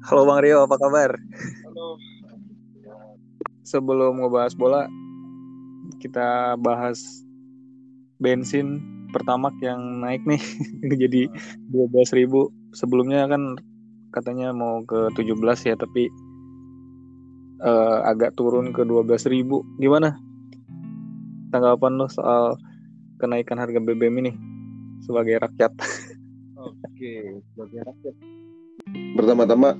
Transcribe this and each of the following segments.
Halo Bang Rio, apa kabar? Halo. Sebelum ngebahas bola, kita bahas bensin pertamax yang naik nih jadi 12 ribu. Sebelumnya kan katanya mau ke 17 ya, tapi uh, agak turun ke 12 ribu. Gimana? Tanggapan lo soal kenaikan harga BBM ini sebagai rakyat? Oke, sebagai rakyat. Pertama-tama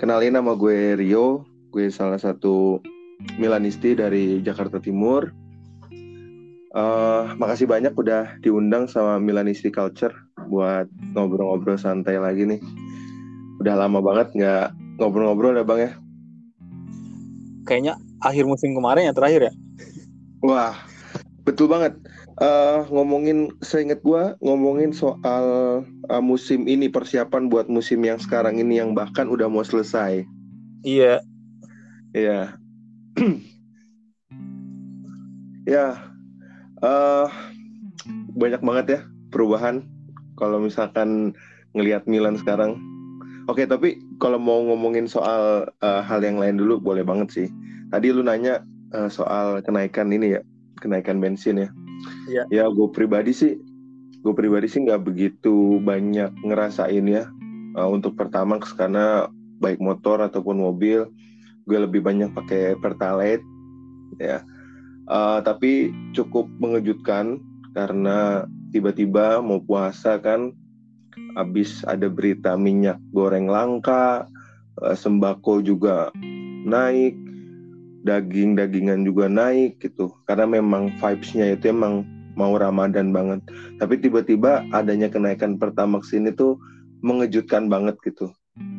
kenalin nama gue Rio, gue salah satu Milanisti dari Jakarta Timur. Uh, makasih banyak udah diundang sama Milanisti Culture buat ngobrol-ngobrol santai lagi nih. Udah lama banget nggak ngobrol-ngobrol ya bang ya. Kayaknya akhir musim kemarin yang terakhir ya. Wah, betul banget. Uh, ngomongin, seingat gue ngomongin soal uh, musim ini persiapan buat musim yang sekarang ini yang bahkan udah mau selesai. Iya. Iya. ya. Uh, banyak banget ya perubahan kalau misalkan ngelihat Milan sekarang. Oke, tapi kalau mau ngomongin soal uh, hal yang lain dulu boleh banget sih. Tadi lu nanya uh, soal kenaikan ini ya, kenaikan bensin ya Iya. Ya gue pribadi sih, gue pribadi sih nggak begitu banyak ngerasain ya uh, untuk pertamax karena baik motor ataupun mobil gue lebih banyak pakai pertalite ya. Uh, tapi cukup mengejutkan karena tiba-tiba mau puasa kan habis ada berita minyak goreng langka, uh, sembako juga naik, daging-dagingan juga naik gitu. Karena memang vibes-nya itu emang mau Ramadan banget. Tapi tiba-tiba adanya kenaikan Pertamax ini tuh mengejutkan banget gitu.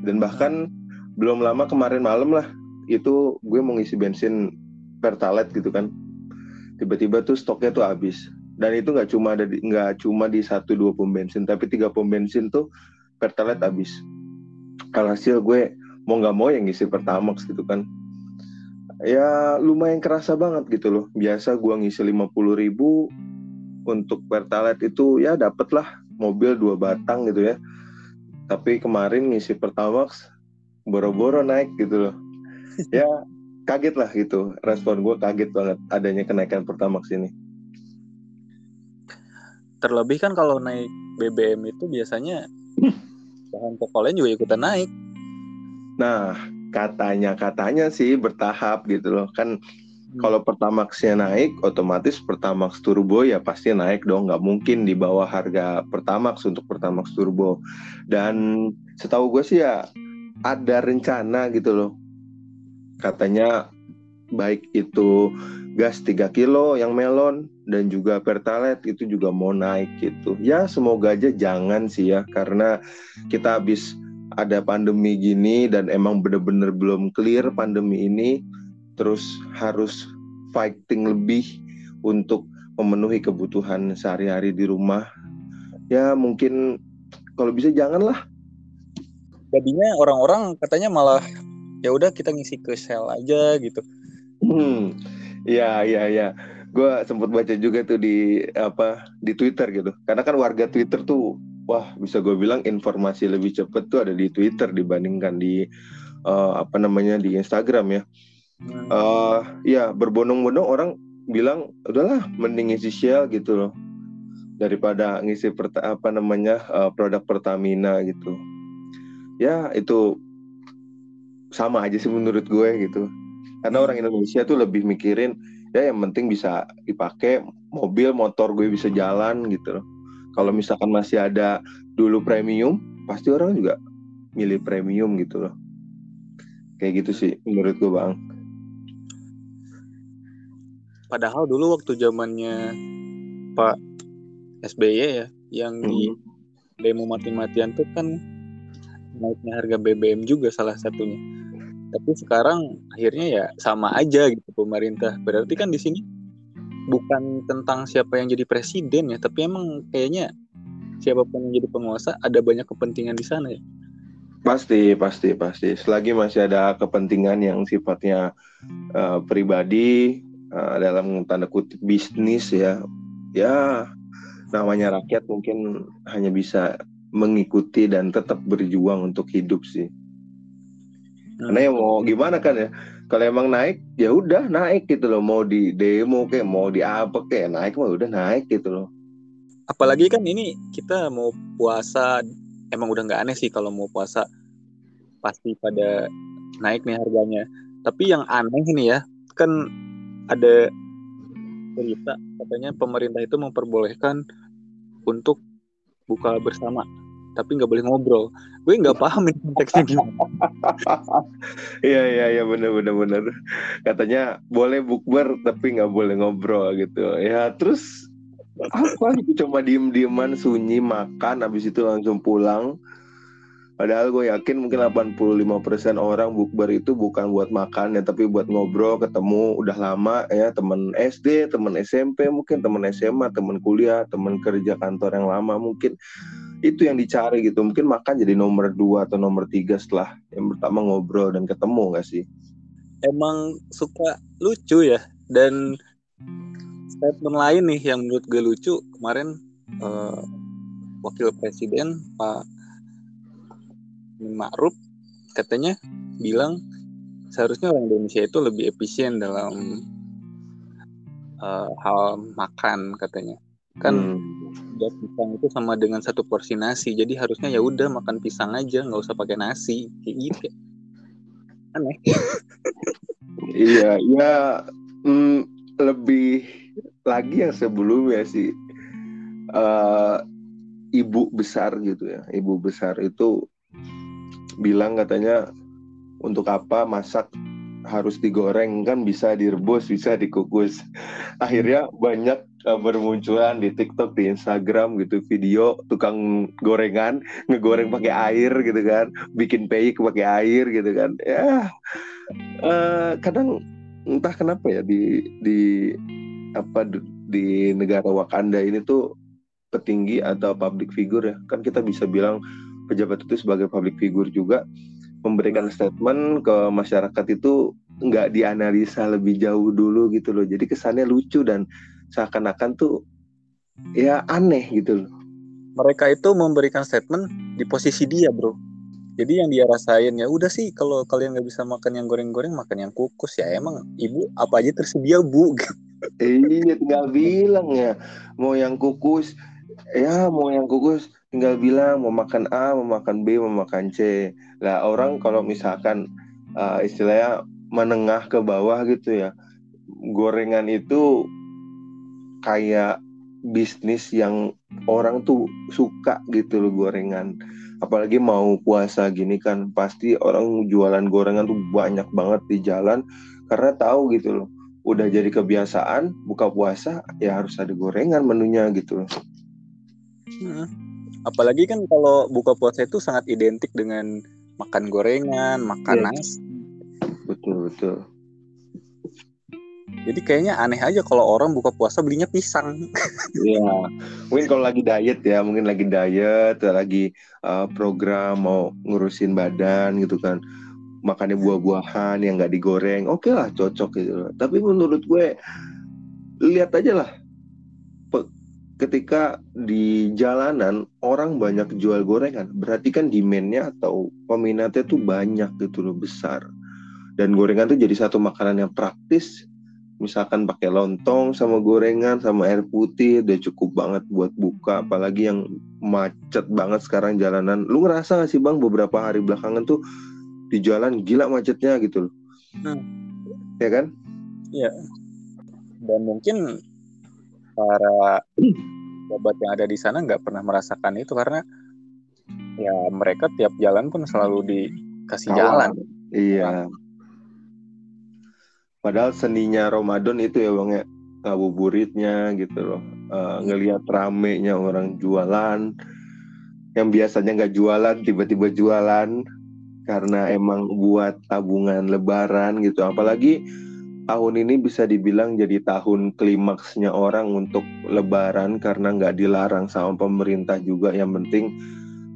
Dan bahkan belum lama kemarin malam lah itu gue mau ngisi bensin Pertalite gitu kan. Tiba-tiba tuh stoknya tuh habis. Dan itu nggak cuma ada nggak cuma di satu dua pom bensin tapi tiga pom bensin tuh Pertalite habis. Alhasil gue mau nggak mau yang ngisi Pertamax gitu kan ya lumayan kerasa banget gitu loh. Biasa gua ngisi 50 ribu untuk pertalite itu ya dapet lah mobil dua batang gitu ya. Tapi kemarin ngisi Pertamax boro-boro naik gitu loh. Ya kaget lah gitu. Respon gue kaget banget adanya kenaikan Pertamax ini. Terlebih kan kalau naik BBM itu biasanya bahan pokok lain juga ikutan naik. Nah, katanya katanya sih bertahap gitu loh. Kan hmm. kalau pertamaxnya naik otomatis pertamax turbo ya pasti naik dong. Nggak mungkin di bawah harga pertamax untuk pertamax turbo. Dan setahu gue sih ya ada rencana gitu loh. Katanya baik itu gas 3 kilo yang melon dan juga pertalite itu juga mau naik gitu. Ya semoga aja jangan sih ya karena kita habis ada pandemi gini dan emang bener-bener belum clear pandemi ini terus harus fighting lebih untuk memenuhi kebutuhan sehari-hari di rumah. Ya mungkin kalau bisa janganlah. Jadinya orang-orang katanya malah ya udah kita ngisi ke sel aja gitu. Hmm ya ya ya. Gue sempat baca juga tuh di apa di Twitter gitu. Karena kan warga Twitter tuh wah bisa gue bilang informasi lebih cepet tuh ada di Twitter dibandingkan di uh, apa namanya di Instagram ya. Uh, ya berbondong-bondong orang bilang udahlah mending ngisi Shell gitu loh daripada ngisi perta apa namanya uh, produk Pertamina gitu. Ya itu sama aja sih menurut gue gitu. Karena orang Indonesia tuh lebih mikirin ya yang penting bisa dipakai mobil motor gue bisa jalan gitu loh kalau misalkan masih ada dulu premium pasti orang juga milih premium gitu loh. Kayak gitu sih menurut gue bang. Padahal dulu waktu zamannya Pak SBY ya yang hmm. di demo mati-matian tuh kan naiknya harga BBM juga salah satunya. Tapi sekarang akhirnya ya sama aja gitu pemerintah. Berarti kan di sini bukan tentang siapa yang jadi presiden ya, tapi emang kayaknya siapa pun yang jadi penguasa ada banyak kepentingan di sana ya. Pasti, pasti, pasti. Selagi masih ada kepentingan yang sifatnya uh, pribadi uh, dalam tanda kutip bisnis ya, ya namanya rakyat mungkin hanya bisa mengikuti dan tetap berjuang untuk hidup sih. karena ya mau gimana kan ya kalau emang naik ya udah naik gitu loh. Mau di demo kayak mau di apa kayak naik mah udah naik gitu loh. Apalagi kan ini kita mau puasa emang udah nggak aneh sih kalau mau puasa pasti pada naik nih harganya. Tapi yang aneh ini ya kan ada cerita katanya pemerintah itu memperbolehkan untuk buka bersama tapi nggak boleh ngobrol. Gue nggak paham konteksnya. Gimana iya iya iya bener bener bener. Katanya boleh bukber tapi nggak boleh ngobrol gitu. Ya terus apa gitu? Cuma diem dieman sunyi makan habis itu langsung pulang. Padahal gue yakin mungkin 85% orang bukber itu bukan buat makan ya, tapi buat ngobrol, ketemu. Udah lama ya, temen SD, temen SMP, mungkin temen SMA, temen kuliah, temen kerja kantor yang lama mungkin itu yang dicari gitu. Mungkin makan jadi nomor dua atau nomor tiga setelah yang pertama ngobrol dan ketemu gak sih? Emang suka lucu ya dan statement lain nih yang menurut gue lucu kemarin uh, wakil presiden Pak Ma'ruf katanya bilang seharusnya orang Indonesia itu lebih efisien dalam uh, hal makan katanya kan hmm. Pisang itu sama dengan satu porsi nasi. Jadi harusnya ya udah makan pisang aja nggak usah pakai nasi. Kayak gitu. Aneh. Iya ya mm, lebih lagi yang sebelumnya sih. Uh, ibu besar gitu ya. Ibu besar itu bilang katanya untuk apa masak harus digoreng? Kan bisa direbus bisa dikukus. Akhirnya banyak bermunculan di TikTok di Instagram gitu video tukang gorengan ngegoreng pakai air gitu kan bikin peyik pakai air gitu kan. Ya uh, kadang entah kenapa ya di di apa di negara Wakanda ini tuh petinggi atau public figure ya. Kan kita bisa bilang pejabat itu sebagai public figure juga. Memberikan statement ke masyarakat itu nggak dianalisa lebih jauh dulu gitu loh. Jadi kesannya lucu dan seakan-akan tuh ya aneh gitu loh. Mereka itu memberikan statement di posisi dia bro. Jadi yang dia rasain ya udah sih kalau kalian nggak bisa makan yang goreng-goreng makan yang kukus ya emang ibu apa aja tersedia bu. Iya tinggal bilang ya mau yang kukus ya mau yang kukus tinggal bilang mau makan A, mau makan B, mau makan C. Lah orang kalau misalkan uh, istilahnya menengah ke bawah gitu ya, gorengan itu kayak bisnis yang orang tuh suka gitu loh gorengan. Apalagi mau puasa gini kan pasti orang jualan gorengan tuh banyak banget di jalan karena tahu gitu loh. Udah jadi kebiasaan buka puasa ya harus ada gorengan menunya gitu loh. Hmm apalagi kan kalau buka puasa itu sangat identik dengan makan gorengan makan yeah. nasi betul betul jadi kayaknya aneh aja kalau orang buka puasa belinya pisang. Iya, mungkin kalau lagi diet ya, mungkin lagi diet, lagi uh, program mau ngurusin badan gitu kan, makannya buah-buahan yang nggak digoreng, oke okay lah cocok gitu. Tapi menurut gue lihat aja lah ketika di jalanan orang banyak jual gorengan, berarti kan demandnya atau peminatnya tuh banyak gitu loh besar. Dan gorengan tuh jadi satu makanan yang praktis. Misalkan pakai lontong sama gorengan sama air putih udah cukup banget buat buka. Apalagi yang macet banget sekarang jalanan. Lu ngerasa gak sih bang beberapa hari belakangan tuh di jalan gila macetnya gitu loh. Hmm. Ya kan? Iya. Dan mungkin para pejabat yang ada di sana nggak pernah merasakan itu karena ya mereka tiap jalan pun selalu dikasih jalan. Iya. Padahal seninya Ramadan itu ya bang ya ngabuburitnya gitu loh. Uh, ngelihat ramenya orang jualan yang biasanya nggak jualan tiba-tiba jualan karena emang buat tabungan lebaran gitu. Apalagi tahun ini bisa dibilang jadi tahun klimaksnya orang untuk lebaran karena nggak dilarang sama pemerintah juga. Yang penting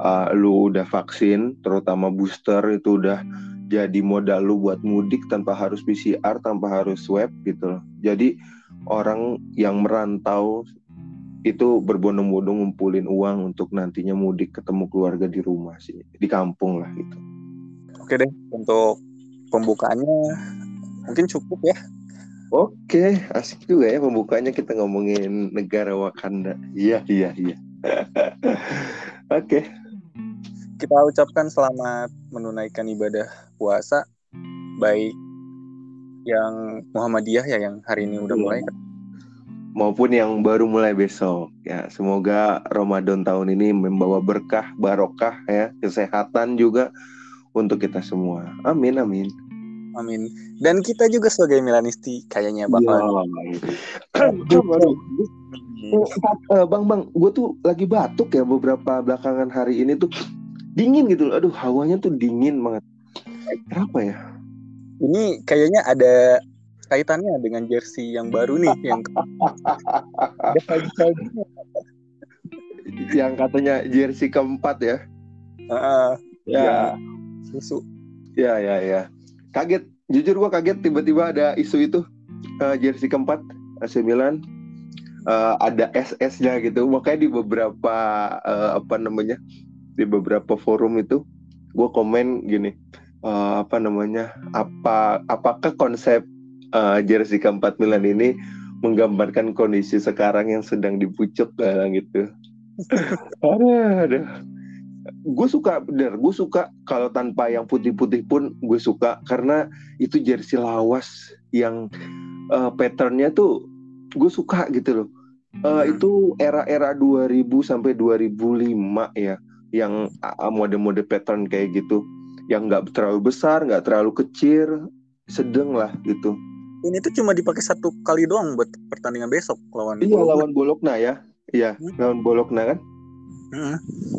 uh, lu udah vaksin terutama booster itu udah jadi modal lu buat mudik tanpa harus PCR tanpa harus swab gitu loh jadi orang yang merantau itu berbondong-bondong ngumpulin uang untuk nantinya mudik ketemu keluarga di rumah sih di kampung lah gitu oke deh untuk pembukaannya mungkin cukup ya. Oke, asik juga ya pembukanya kita ngomongin negara Wakanda. Iya, iya, iya. Oke. Kita ucapkan selamat menunaikan ibadah puasa baik yang Muhammadiyah ya yang hari ini udah iya. mulai maupun yang baru mulai besok. Ya semoga Ramadan tahun ini membawa berkah barokah ya kesehatan juga untuk kita semua. Amin amin. Amin. Dan kita juga sebagai Milanisti kayaknya bakal ya, bang. Bang gue tuh lagi batuk ya beberapa belakangan hari ini tuh dingin gitu aduh hawanya tuh dingin banget kenapa ya ini kayaknya ada kaitannya dengan jersey yang baru nih yang yang katanya jersey keempat ya. Uh, ya. Susu. Ya ya ya. Kaget, jujur gua kaget tiba-tiba ada isu itu uh, jersey keempat AC Milan uh, ada SS-nya gitu. Makanya di beberapa uh, apa namanya di beberapa forum itu gue komen gini uh, apa namanya apa apakah konsep uh, jersey keempat Milan ini menggambarkan kondisi sekarang yang sedang dipucuk uh, gitu? Ada ada gue suka bener gue suka kalau tanpa yang putih-putih pun gue suka karena itu jersey lawas yang uh, patternnya tuh gue suka gitu loh. Uh, itu era-era 2000 sampai 2005 ya yang mode-mode pattern kayak gitu yang nggak terlalu besar nggak terlalu kecil sedang lah gitu. Ini tuh cuma dipakai satu kali doang buat pertandingan besok lawan iya Bologna. lawan Bologna ya. Iya hmm. lawan Bologna kan? Hmm.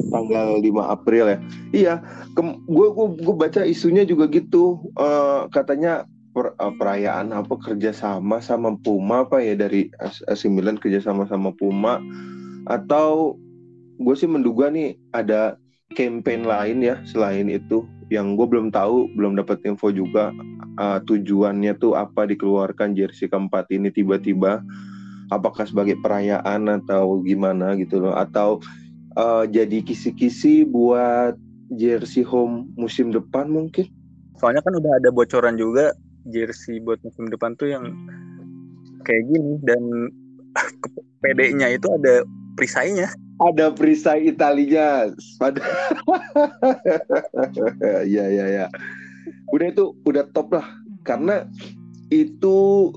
tanggal 5 April ya. Iya gue gue baca isunya juga gitu. Uh, katanya per, uh, perayaan apa kerjasama sama Puma apa ya dari AC Milan kerjasama sama Puma. Atau gue sih menduga nih ada campaign lain ya selain itu yang gue belum tahu belum dapat info juga uh, tujuannya tuh apa dikeluarkan jersey keempat ini tiba-tiba apakah sebagai perayaan atau gimana gitu loh. Atau uh, jadi kisi-kisi buat jersey home musim depan mungkin? Soalnya kan udah ada bocoran juga jersey buat musim depan tuh yang kayak gini dan PD-nya itu ada perisainya ada perisai Italinya. Pada ya ya ya. Udah itu udah top lah. Karena itu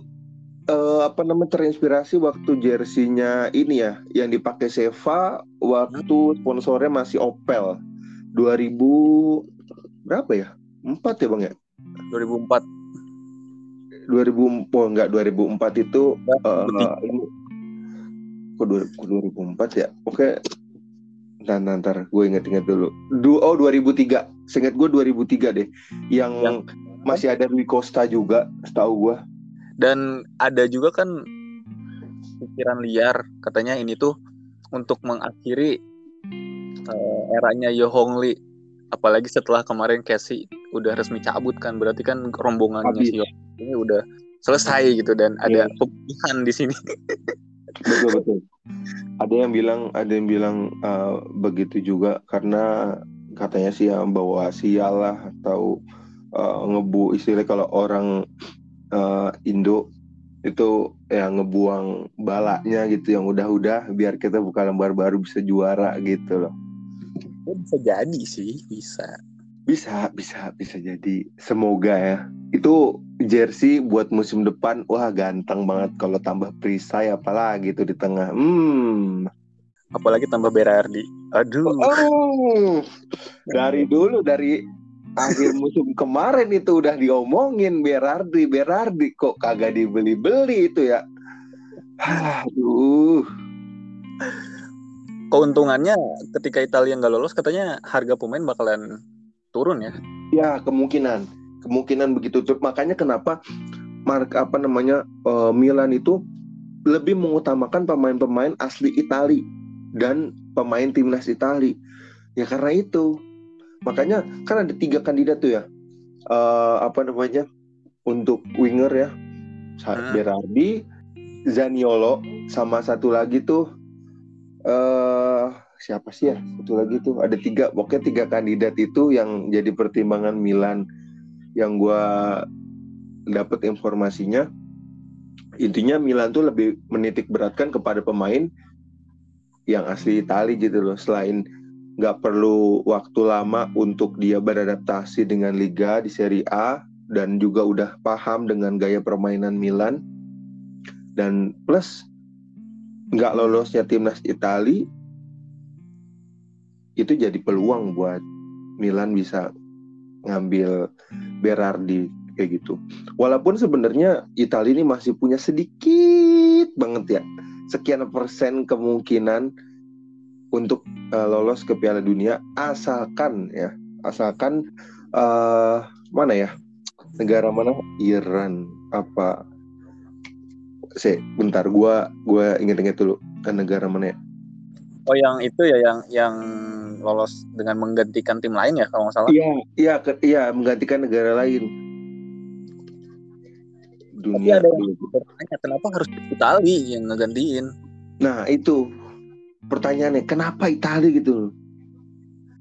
uh, apa namanya terinspirasi waktu jersinya ini ya yang dipakai Seva waktu sponsornya masih Opel. 2000 berapa ya? Empat ya bang ya? 2004 2000 oh enggak 2004 itu uh, ini kok 2004 ya oke Ntar, ntar, gue inget-inget dulu. Du oh 2003. Seinget gue 2003 deh. Yang, yang masih ada Rui Costa juga, setahu gue. Dan ada juga kan pikiran liar katanya ini tuh untuk mengakhiri uh, eranya Yo Hong Lee. Apalagi setelah kemarin Casey udah resmi cabut kan, berarti kan rombongannya si Yo ini udah selesai gitu dan ada yeah. pemilihan di sini. betul betul ada yang bilang ada yang bilang uh, begitu juga karena katanya sih yang bawa sial lah atau uh, ngebu istilah kalau orang uh, Indo itu ya ngebuang balaknya gitu yang udah-udah biar kita buka lembar baru bisa juara gitu loh. Bisa jadi sih, bisa. Bisa, bisa, bisa jadi. Semoga ya. Itu jersey buat musim depan, wah ganteng banget kalau tambah perisai apalagi itu di tengah. Hmm. Apalagi tambah Berardi. Aduh. Oh, dari dulu dari akhir musim kemarin itu udah diomongin Berardi, Berardi kok kagak dibeli-beli itu ya. Aduh. Keuntungannya ketika Italia nggak lolos katanya harga pemain bakalan turun ya? Ya kemungkinan, kemungkinan begitu. Makanya kenapa mark apa namanya uh, Milan itu lebih mengutamakan pemain-pemain asli Itali dan pemain timnas Itali. Ya karena itu. Makanya kan ada tiga kandidat tuh ya. Uh, apa namanya untuk winger ya, hmm. Berardi, Zaniolo, sama satu lagi tuh. Uh, siapa sih ya? Satu lagi tuh ada tiga pokoknya tiga kandidat itu yang jadi pertimbangan Milan yang gue dapat informasinya. Intinya Milan tuh lebih menitik beratkan kepada pemain yang asli Itali gitu loh. Selain nggak perlu waktu lama untuk dia beradaptasi dengan liga di Serie A dan juga udah paham dengan gaya permainan Milan. Dan plus nggak lolosnya timnas Itali itu jadi peluang buat Milan bisa ngambil Berardi kayak gitu. Walaupun sebenarnya Italia ini masih punya sedikit banget ya, sekian persen kemungkinan untuk uh, lolos ke Piala Dunia asalkan ya, asalkan uh, mana ya negara mana? Iran. Apa? Se bentar gua gua inget-inget dulu kan negara mana ya? Oh yang itu ya yang yang lolos dengan menggantikan tim lain ya kalau nggak salah? Iya iya iya menggantikan negara lain. Dunia Tapi ada yang bertanya kenapa harus Itali yang ngegantiin? Nah itu. Pertanyaannya kenapa Itali gitu?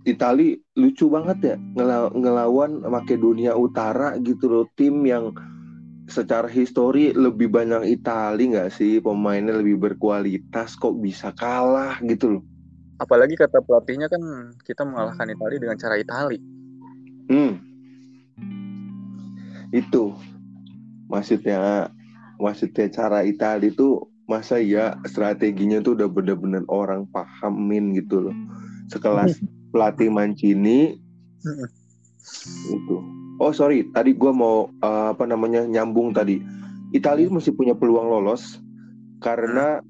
Itali lucu banget ya ngelaw ngelawan Makedonia Utara gitu loh tim yang secara histori lebih banyak Itali nggak sih? Pemainnya lebih berkualitas kok bisa kalah gitu loh apalagi kata pelatihnya kan kita mengalahkan Itali dengan cara Itali. Hmm. Itu. Maksudnya maksudnya cara Italia itu masa ya strateginya tuh udah bener-bener orang pahamin gitu loh. Sekelas pelatih Mancini. Itu. Oh sorry. Tadi gue mau uh, apa namanya nyambung tadi. Italia masih punya peluang lolos karena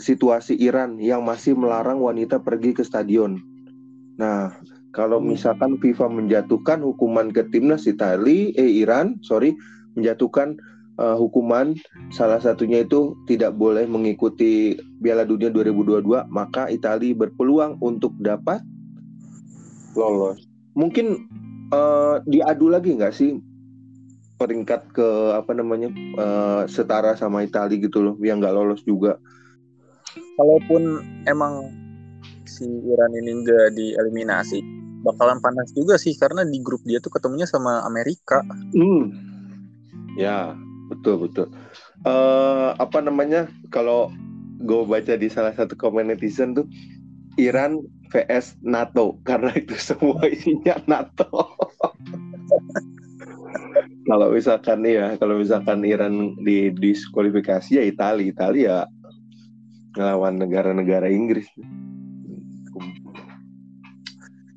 situasi Iran yang masih melarang wanita pergi ke stadion. Nah, kalau misalkan FIFA menjatuhkan hukuman ke timnas Italia, eh Iran, sorry, menjatuhkan uh, hukuman salah satunya itu tidak boleh mengikuti Piala Dunia 2022 maka Italia berpeluang untuk dapat lolos. Mungkin uh, diadu lagi nggak sih peringkat ke apa namanya uh, setara sama Italia gitu loh yang nggak lolos juga kalaupun emang si Iran ini nggak dieliminasi bakalan panas juga sih karena di grup dia tuh ketemunya sama Amerika. Hmm Ya, betul betul. Uh, apa namanya? Kalau gue baca di salah satu komen netizen tuh Iran vs NATO karena itu semua isinya NATO. kalau misalkan ya, kalau misalkan Iran di diskualifikasi ya Italia, Italia ngelawan negara-negara Inggris.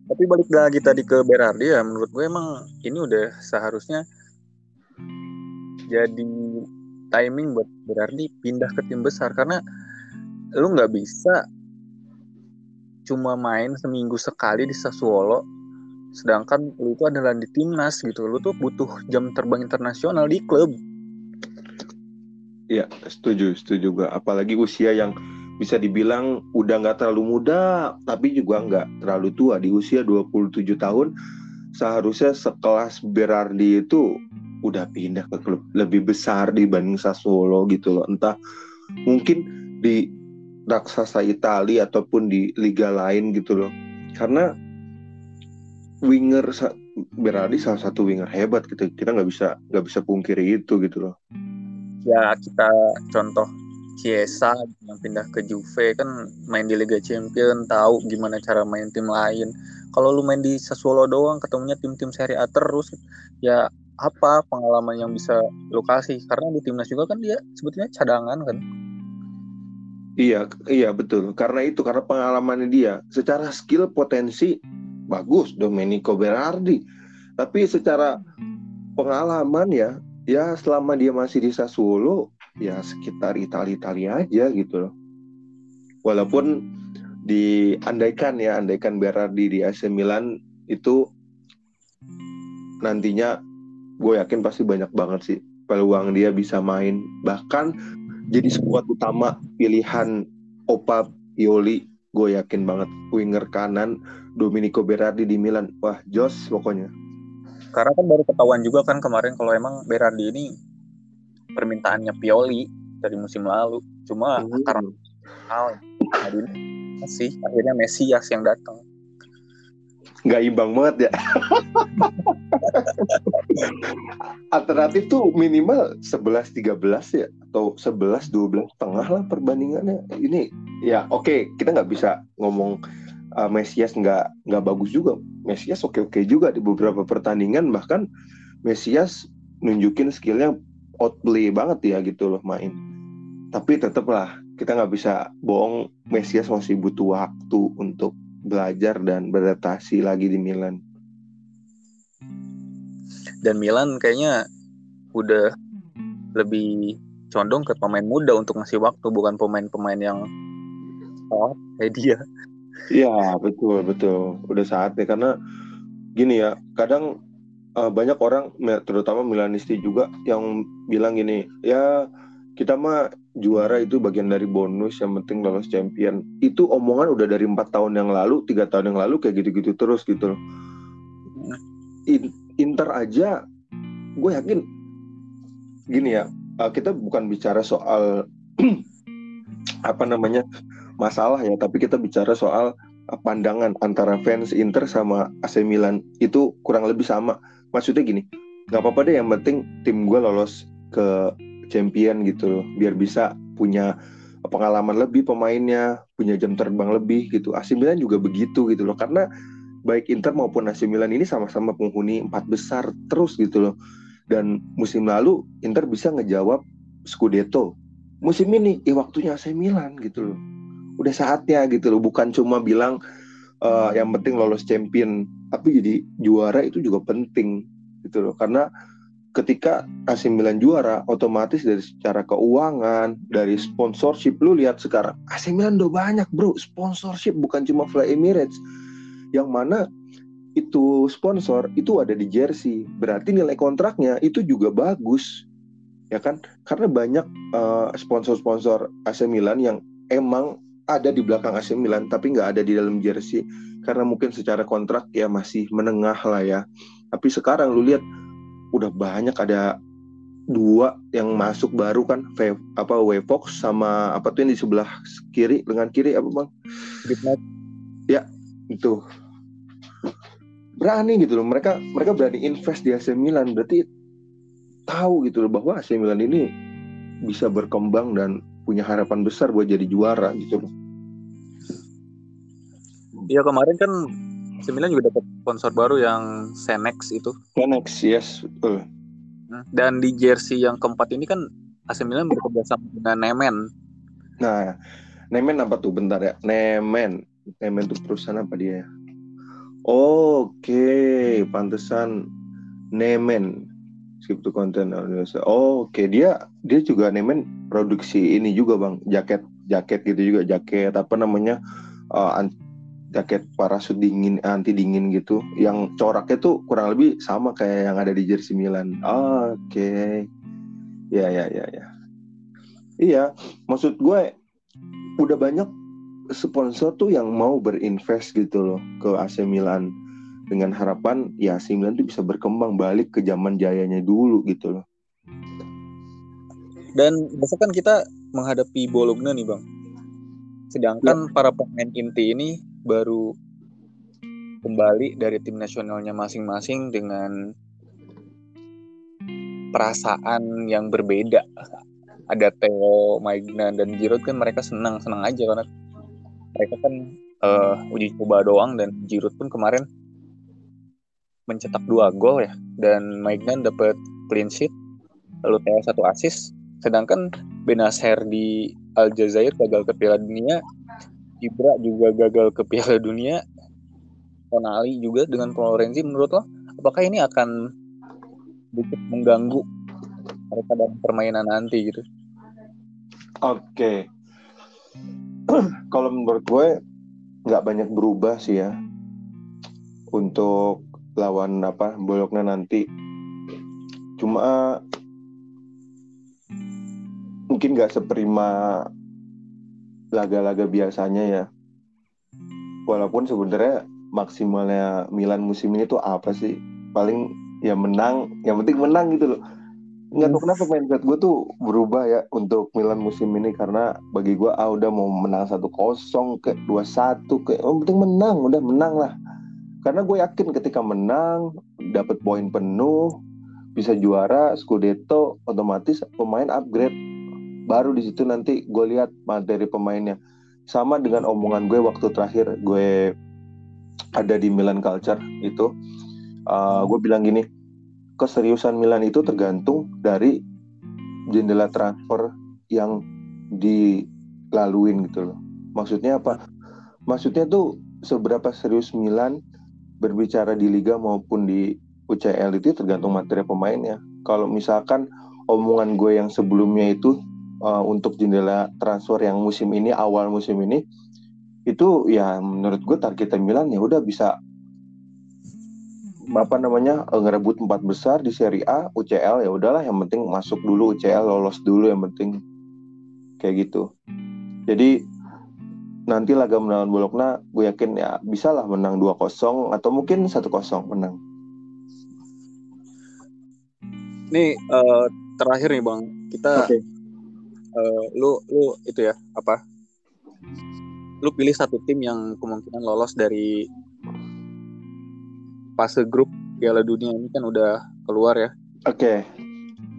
Tapi balik lagi tadi ke Berardi ya, menurut gue emang ini udah seharusnya jadi timing buat berarti pindah ke tim besar. Karena lu nggak bisa cuma main seminggu sekali di Sassuolo sedangkan lu itu adalah di timnas gitu. Lu tuh butuh jam terbang internasional di klub Iya setuju setuju juga. Apalagi usia yang bisa dibilang udah nggak terlalu muda tapi juga nggak terlalu tua. Di usia 27 tahun seharusnya sekelas Berardi itu udah pindah ke klub lebih besar dibanding Sassuolo gitu loh. Entah mungkin di raksasa Italia ataupun di liga lain gitu loh. Karena winger berarti salah satu winger hebat gitu. Kita nggak bisa nggak bisa pungkiri itu gitu loh ya kita contoh Chiesa yang pindah ke Juve kan main di Liga Champion tahu gimana cara main tim lain. Kalau lu main di Sassuolo doang ketemunya tim-tim Serie A terus ya apa pengalaman yang bisa lo kasih? Karena di timnas juga kan dia sebetulnya cadangan kan? Iya iya betul. Karena itu karena pengalamannya dia. Secara skill potensi bagus. Domenico Berardi. Tapi secara pengalaman ya ya selama dia masih di Sassuolo ya sekitar Italia Italia aja gitu loh. Walaupun diandaikan ya andaikan Berardi di AC Milan itu nantinya gue yakin pasti banyak banget sih peluang dia bisa main. Bahkan jadi skuad utama pilihan Opa Pioli gue yakin banget. Winger kanan Domenico Berardi di Milan. Wah jos pokoknya karena kan baru ketahuan juga kan kemarin kalau emang Berardi ini permintaannya Pioli dari musim lalu cuma hmm. karena hal masih akhirnya Mesias yang datang nggak imbang banget ya. Alternatif tuh minimal 11 13 ya atau 11 12 tengah lah perbandingannya. Ini ya oke, okay, kita nggak bisa ngomong uh, Mesias nggak nggak bagus juga. Mesias oke-oke juga di beberapa pertandingan bahkan Mesias nunjukin skillnya outplay banget ya gitu loh main. Tapi tetaplah kita nggak bisa bohong Mesias masih butuh waktu untuk belajar dan beradaptasi lagi di Milan. Dan Milan kayaknya udah lebih condong ke pemain muda untuk ngasih waktu bukan pemain-pemain yang oh kayak dia. Iya betul betul. Udah saatnya karena gini ya kadang uh, banyak orang terutama Milanisti juga yang bilang gini ya kita mah juara itu bagian dari bonus yang penting lolos champion. Itu omongan udah dari empat tahun yang lalu tiga tahun yang lalu kayak gitu-gitu terus gitu Inter aja gue yakin gini ya uh, kita bukan bicara soal apa namanya masalah ya tapi kita bicara soal uh, pandangan antara fans Inter sama AC Milan itu kurang lebih sama. Maksudnya gini nggak apa-apa deh yang penting tim gue lolos ke champion gitu loh biar bisa punya pengalaman lebih pemainnya punya jam terbang lebih gitu. AC Milan juga begitu gitu loh karena baik Inter maupun AC Milan ini sama-sama penghuni empat besar terus gitu loh. Dan musim lalu Inter bisa ngejawab Scudetto musim ini ya waktunya AC Milan gitu loh udah saatnya gitu loh. Bukan cuma bilang uh, yang penting lolos champion tapi jadi juara itu juga penting gitu loh. Karena ketika AC Milan juara otomatis dari secara keuangan dari sponsorship lu lihat sekarang AC Milan udah banyak bro. Sponsorship bukan cuma Fly Emirates. Yang mana itu sponsor itu ada di jersey. Berarti nilai kontraknya itu juga bagus ya kan? Karena banyak uh, sponsor-sponsor AC Milan yang emang ada di belakang AC Milan tapi nggak ada di dalam jersey. Karena mungkin secara kontrak ya masih menengah lah ya. Tapi sekarang lu lihat udah banyak ada dua yang masuk baru kan. V, apa Wefox sama apa tuh yang di sebelah kiri dengan kiri apa bang? Ya itu. Berani gitu loh. Mereka mereka berani invest di AC Milan. Berarti tahu gitu loh bahwa AC Milan ini bisa berkembang dan punya harapan besar buat jadi juara gitu loh. Iya kemarin kan Sembilan juga dapat sponsor baru yang Senex itu. Senex, yes, betul. Hmm, dan di jersey yang keempat ini kan AC Milan bekerja sama dengan Nemen. Nah, Nemen apa tuh? Bentar ya. Nemen. Nemen itu perusahaan apa dia? Oke, okay. pantesan Nemen. Skip to content. Oh, Oke, okay. dia dia juga Nemen produksi ini juga bang, jaket jaket gitu juga jaket apa namanya uh, jaket parasut dingin anti dingin gitu. Yang coraknya tuh kurang lebih sama kayak yang ada di jersey Milan. Oke. Okay. ya ya ya ya. Iya maksud gue udah banyak sponsor tuh yang mau berinvest gitu loh ke AC Milan. Dengan harapan ya AC Milan tuh bisa berkembang balik ke zaman jayanya dulu gitu loh dan besok kan kita menghadapi Bologna nih bang sedangkan ya. para pemain inti ini baru kembali dari tim nasionalnya masing-masing dengan perasaan yang berbeda. Ada Theo, Maigna dan Giroud kan mereka senang-senang aja karena mereka kan uh, uji coba doang dan Giroud pun kemarin mencetak dua gol ya dan Maignan dapat clean sheet lalu Theo satu assist sedangkan Benacer di Aljazair gagal ke Piala Dunia Ibra juga gagal ke Piala Dunia Tonali juga dengan Florenzi menurut lo apakah ini akan sedikit mengganggu mereka dalam permainan nanti gitu? Oke. Okay. kalau menurut gue nggak banyak berubah sih ya. Untuk lawan apa Bologna nanti. Cuma mungkin nggak seprima laga-laga biasanya ya. Walaupun sebenarnya maksimalnya Milan musim ini tuh apa sih? Paling ya menang, yang penting menang gitu loh. Nggak tahu kenapa mindset gue tuh berubah ya untuk Milan musim ini karena bagi gue ah udah mau menang satu kosong ke dua satu ke oh penting menang udah menang lah karena gue yakin ketika menang dapat poin penuh bisa juara Scudetto otomatis pemain upgrade baru di situ nanti gue lihat materi pemainnya. Sama dengan omongan gue waktu terakhir gue ada di Milan Culture itu uh, gue bilang gini keseriusan Milan itu tergantung dari jendela transfer yang dilaluin gitu loh. Maksudnya apa? Maksudnya tuh seberapa serius Milan berbicara di liga maupun di UCL itu tergantung materi pemainnya. Kalau misalkan omongan gue yang sebelumnya itu uh, untuk jendela transfer yang musim ini awal musim ini itu ya menurut gue target Milan ya udah bisa apa namanya ngerebut empat besar di Serie A UCL ya udahlah yang penting masuk dulu UCL lolos dulu yang penting kayak gitu jadi nanti laga melawan Bologna gue yakin ya bisa lah menang 2-0 atau mungkin 1-0 menang. Nih uh, terakhir nih Bang, kita okay. Uh, eh, lu lu itu ya apa? Lu pilih satu tim yang kemungkinan lolos dari fase grup Piala Dunia ini kan udah keluar ya. Oke. Okay.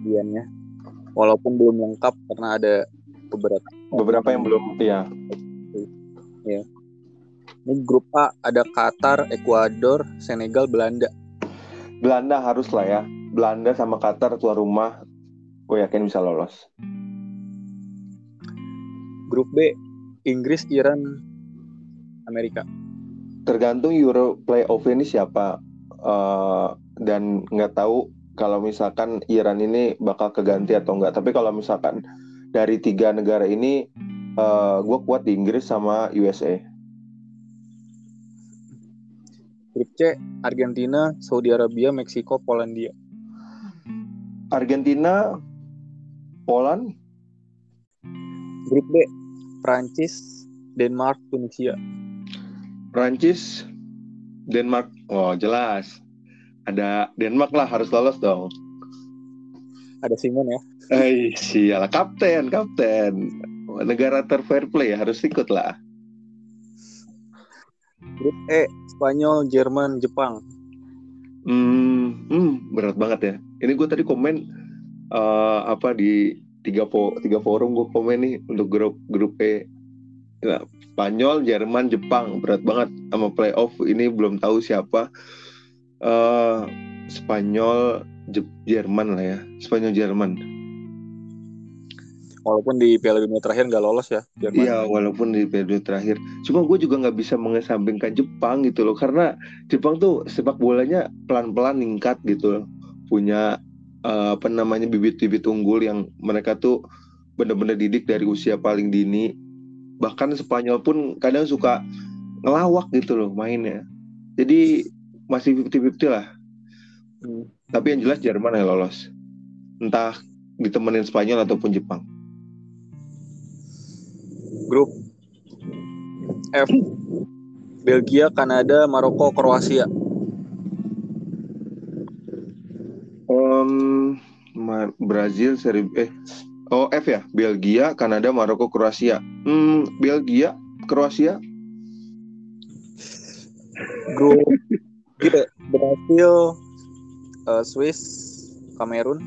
Diannya. Walaupun belum lengkap karena ada beberapa beberapa yang belum ya Ya. Ini grup A ada Qatar, Ekuador, Senegal, Belanda. Belanda harus lah ya. Belanda sama Qatar tuan rumah, gue yakin bisa lolos. Grup B Inggris, Iran, Amerika. Tergantung Euro playoff ini siapa uh, dan nggak tahu kalau misalkan Iran ini bakal keganti atau enggak. Tapi kalau misalkan dari tiga negara ini uh, eh, gue kuat di Inggris sama USA. Grup C, Argentina, Saudi Arabia, Meksiko, Polandia. Argentina, Poland. Grup D, Prancis, Denmark, Tunisia. Prancis, Denmark. Oh, jelas. Ada Denmark lah harus lolos dong. Ada Simon ya. Eh, sialah kapten, kapten negara terfair play harus ikut lah. Grup E, Spanyol, Jerman, Jepang. Hmm, hmm berat banget ya. Ini gue tadi komen uh, apa di tiga po tiga forum gue komen nih untuk grup grup E. Ya, Spanyol, Jerman, Jepang berat banget sama playoff ini belum tahu siapa. Uh, Spanyol, Jerman lah ya. Spanyol, Jerman walaupun di Piala Dunia terakhir nggak lolos ya Iya walaupun di Piala Dunia terakhir cuma gue juga nggak bisa mengesampingkan Jepang gitu loh karena Jepang tuh sepak bolanya pelan-pelan ningkat gitu loh punya uh, apa namanya bibit-bibit unggul yang mereka tuh bener-bener didik dari usia paling dini. Bahkan Spanyol pun kadang suka ngelawak gitu loh mainnya. Jadi masih 50-50 lah. Tapi yang jelas Jerman yang lolos. Entah ditemenin Spanyol ataupun Jepang. Grup F. Belgia, Kanada, Maroko, Kroasia. Um, Brazil, seri eh oh F ya, Belgia, Kanada, Maroko, Kroasia. Hmm, Belgia, Kroasia. Grup gitu, Brazil, uh, Swiss, Kamerun.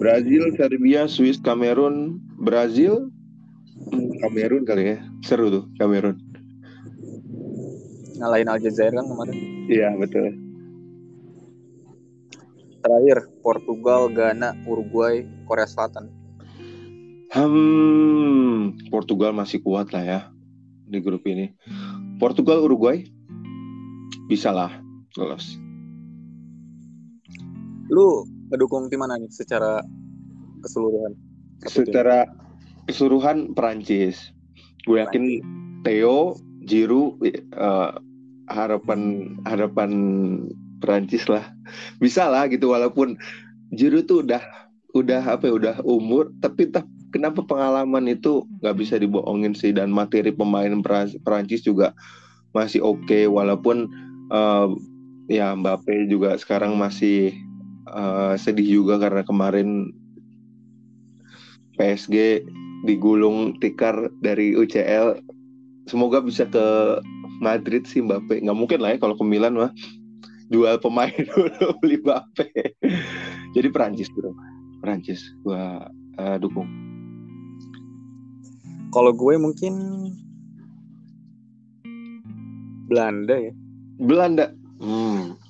Brazil, Serbia, Swiss, Kamerun, Brazil, Kamerun kali ya. Seru tuh Kamerun. Ngalahin Aljazair kan kemarin. Iya betul terakhir Portugal Ghana Uruguay Korea Selatan. Hmm Portugal masih kuat lah ya di grup ini. Portugal Uruguay? Bisa lah lolos. Lu mendukung tim mana nih secara keseluruhan? Secara keseluruhan Perancis. Gue yakin Theo, Jiru uh, harapan harapan Perancis lah. Bisa lah gitu walaupun Jiru tuh udah udah apa ya udah umur tapi tak kenapa pengalaman itu nggak bisa dibohongin sih? Dan materi pemain Perancis juga masih oke okay, walaupun uh, ya Mbappe juga sekarang masih uh, sedih juga karena kemarin PSG digulung tikar dari UCL semoga bisa ke Madrid sih Mbappe. Nggak mungkin lah ya kalau ke Milan mah jual pemain dulu beli Mbappe. Jadi Perancis bro. Perancis gua uh, dukung. Kalau gue mungkin Belanda ya. Belanda. Hmm.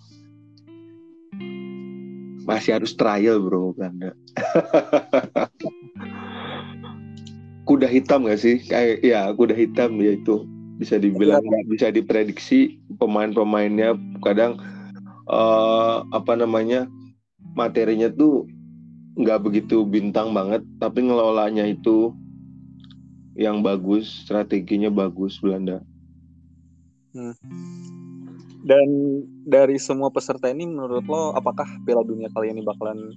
masih harus trial bro Belanda. Kuda hitam gak sih? Kayak ya kuda hitam ya itu. Bisa dibilang nggak bisa diprediksi pemain-pemainnya kadang uh, apa namanya materinya tuh nggak begitu bintang banget tapi ngelolanya itu yang bagus strateginya bagus Belanda hmm. dan dari semua peserta ini menurut lo apakah Piala Dunia kali ini bakalan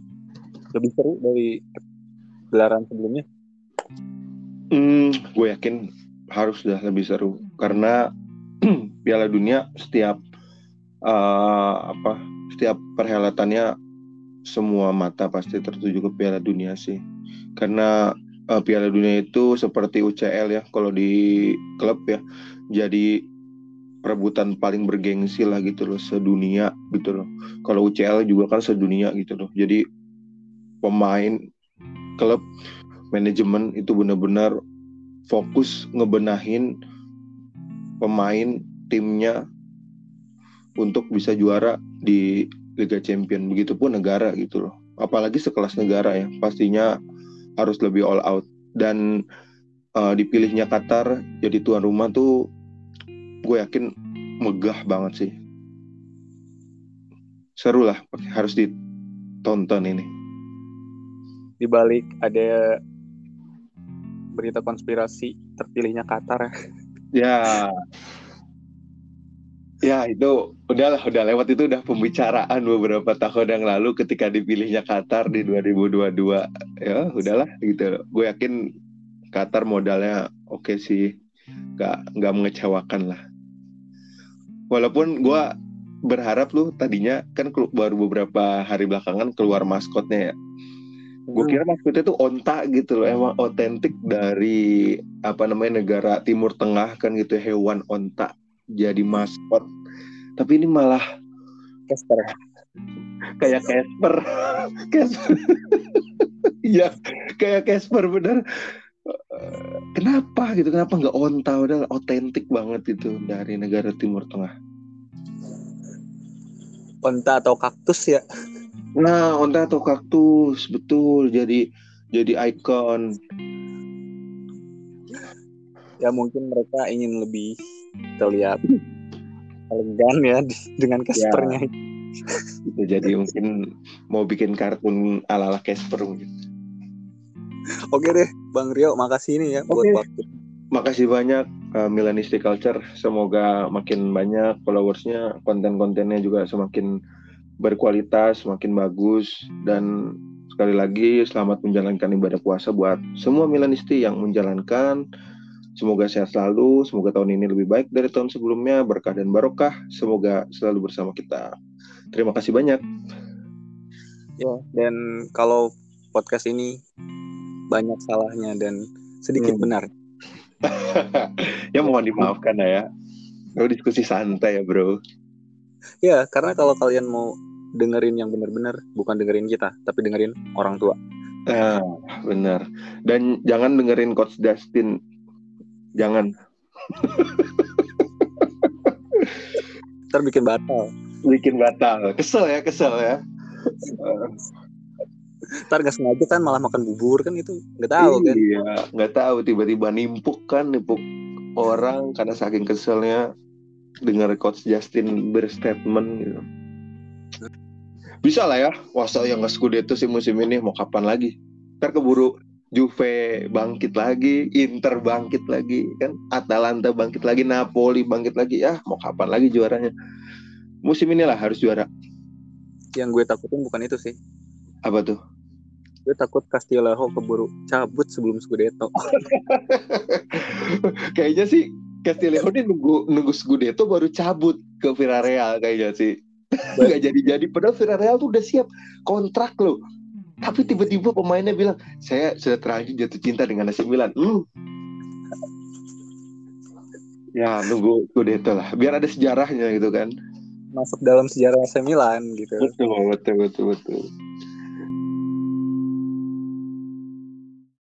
lebih seru dari gelaran sebelumnya? Hmm, gue yakin harus sudah lebih seru karena Piala Dunia setiap uh, apa setiap perhelatannya semua mata pasti tertuju ke Piala Dunia sih. Karena uh, Piala Dunia itu seperti UCL ya kalau di klub ya jadi perebutan paling bergengsi lah gitu loh sedunia gitu loh. Kalau UCL juga kan sedunia gitu loh jadi pemain klub manajemen itu benar-benar fokus ngebenahin pemain timnya untuk bisa juara di Liga Champion. Begitupun negara gitu loh. Apalagi sekelas negara ya, pastinya harus lebih all out. Dan uh, dipilihnya Qatar jadi tuan rumah tuh gue yakin megah banget sih. Seru lah, harus ditonton ini. Di balik ada berita konspirasi terpilihnya Qatar ya. Ya. Ya itu udahlah udah lewat. Itu udah pembicaraan beberapa tahun yang lalu ketika dipilihnya Qatar di 2022 ya udahlah gitu. Gue yakin Qatar modalnya oke okay sih. Nggak nggak mengecewakan lah. Walaupun gue berharap lu tadinya kan baru beberapa hari belakangan keluar maskotnya ya. Gue kira maksudnya tuh onta gitu loh emang otentik dari apa namanya negara timur tengah kan gitu hewan onta jadi maskot. Tapi ini malah Casper. kayak Casper. Casper. Ya kayak Casper bener. Kenapa gitu? Kenapa nggak onta? Udah otentik banget itu dari negara timur tengah. Onta atau kaktus ya? Nah, onta atau kaktus, betul. Jadi jadi ikon. Ya mungkin mereka ingin lebih terlihat elegan ya dengan Caspernya. Ya, itu jadi mungkin mau bikin kartun ala-ala Casper mungkin. Oke deh, Bang Rio, makasih ini ya Oke. buat waktu. Makasih banyak uh, Milanisti Culture. Semoga makin banyak followersnya, konten-kontennya juga semakin berkualitas, semakin bagus dan sekali lagi selamat menjalankan ibadah puasa buat semua Milanisti yang menjalankan. Semoga sehat selalu, semoga tahun ini lebih baik dari tahun sebelumnya, berkah dan barokah. Semoga selalu bersama kita. Terima kasih banyak. Ya, dan kalau podcast ini banyak salahnya dan sedikit hmm. benar. ya mohon dimaafkan ya. Bro diskusi santai ya, Bro. Ya, karena kalau kalian mau dengerin yang benar-benar bukan dengerin kita tapi dengerin orang tua ah benar dan jangan dengerin coach Justin jangan. Ntar bikin batal. Bikin batal. Kesel ya kesel ya. Ntar gak sengaja kan malah makan bubur kan itu nggak tahu kan. Iya nggak tahu tiba-tiba nimpuk kan nimpuk orang karena saking keselnya dengar coach Justin berstatement gitu. Bisa lah ya wasa yang nggak Scudetto sih musim ini mau kapan lagi? Ntar keburu Juve bangkit lagi Inter bangkit lagi kan? Atalanta bangkit lagi Napoli bangkit lagi. Ya mau kapan lagi juaranya? Musim inilah harus juara. Yang gue takutin bukan itu sih. Apa tuh? Gue takut Castillejo keburu cabut sebelum Scudetto. Kayaknya sih Castillejo ini nunggu nunggu Scudetto baru cabut ke Villarreal kayaknya sih. Nggak jadi-jadi. Padahal Villarreal tuh udah siap kontrak loh tapi tiba-tiba pemainnya bilang saya sudah terlanjur jatuh cinta dengan AC Milan hmm. Ya nunggu kudeta lah, biar ada sejarahnya gitu kan. Masuk dalam sejarah AC Milan gitu. Betul betul betul betul.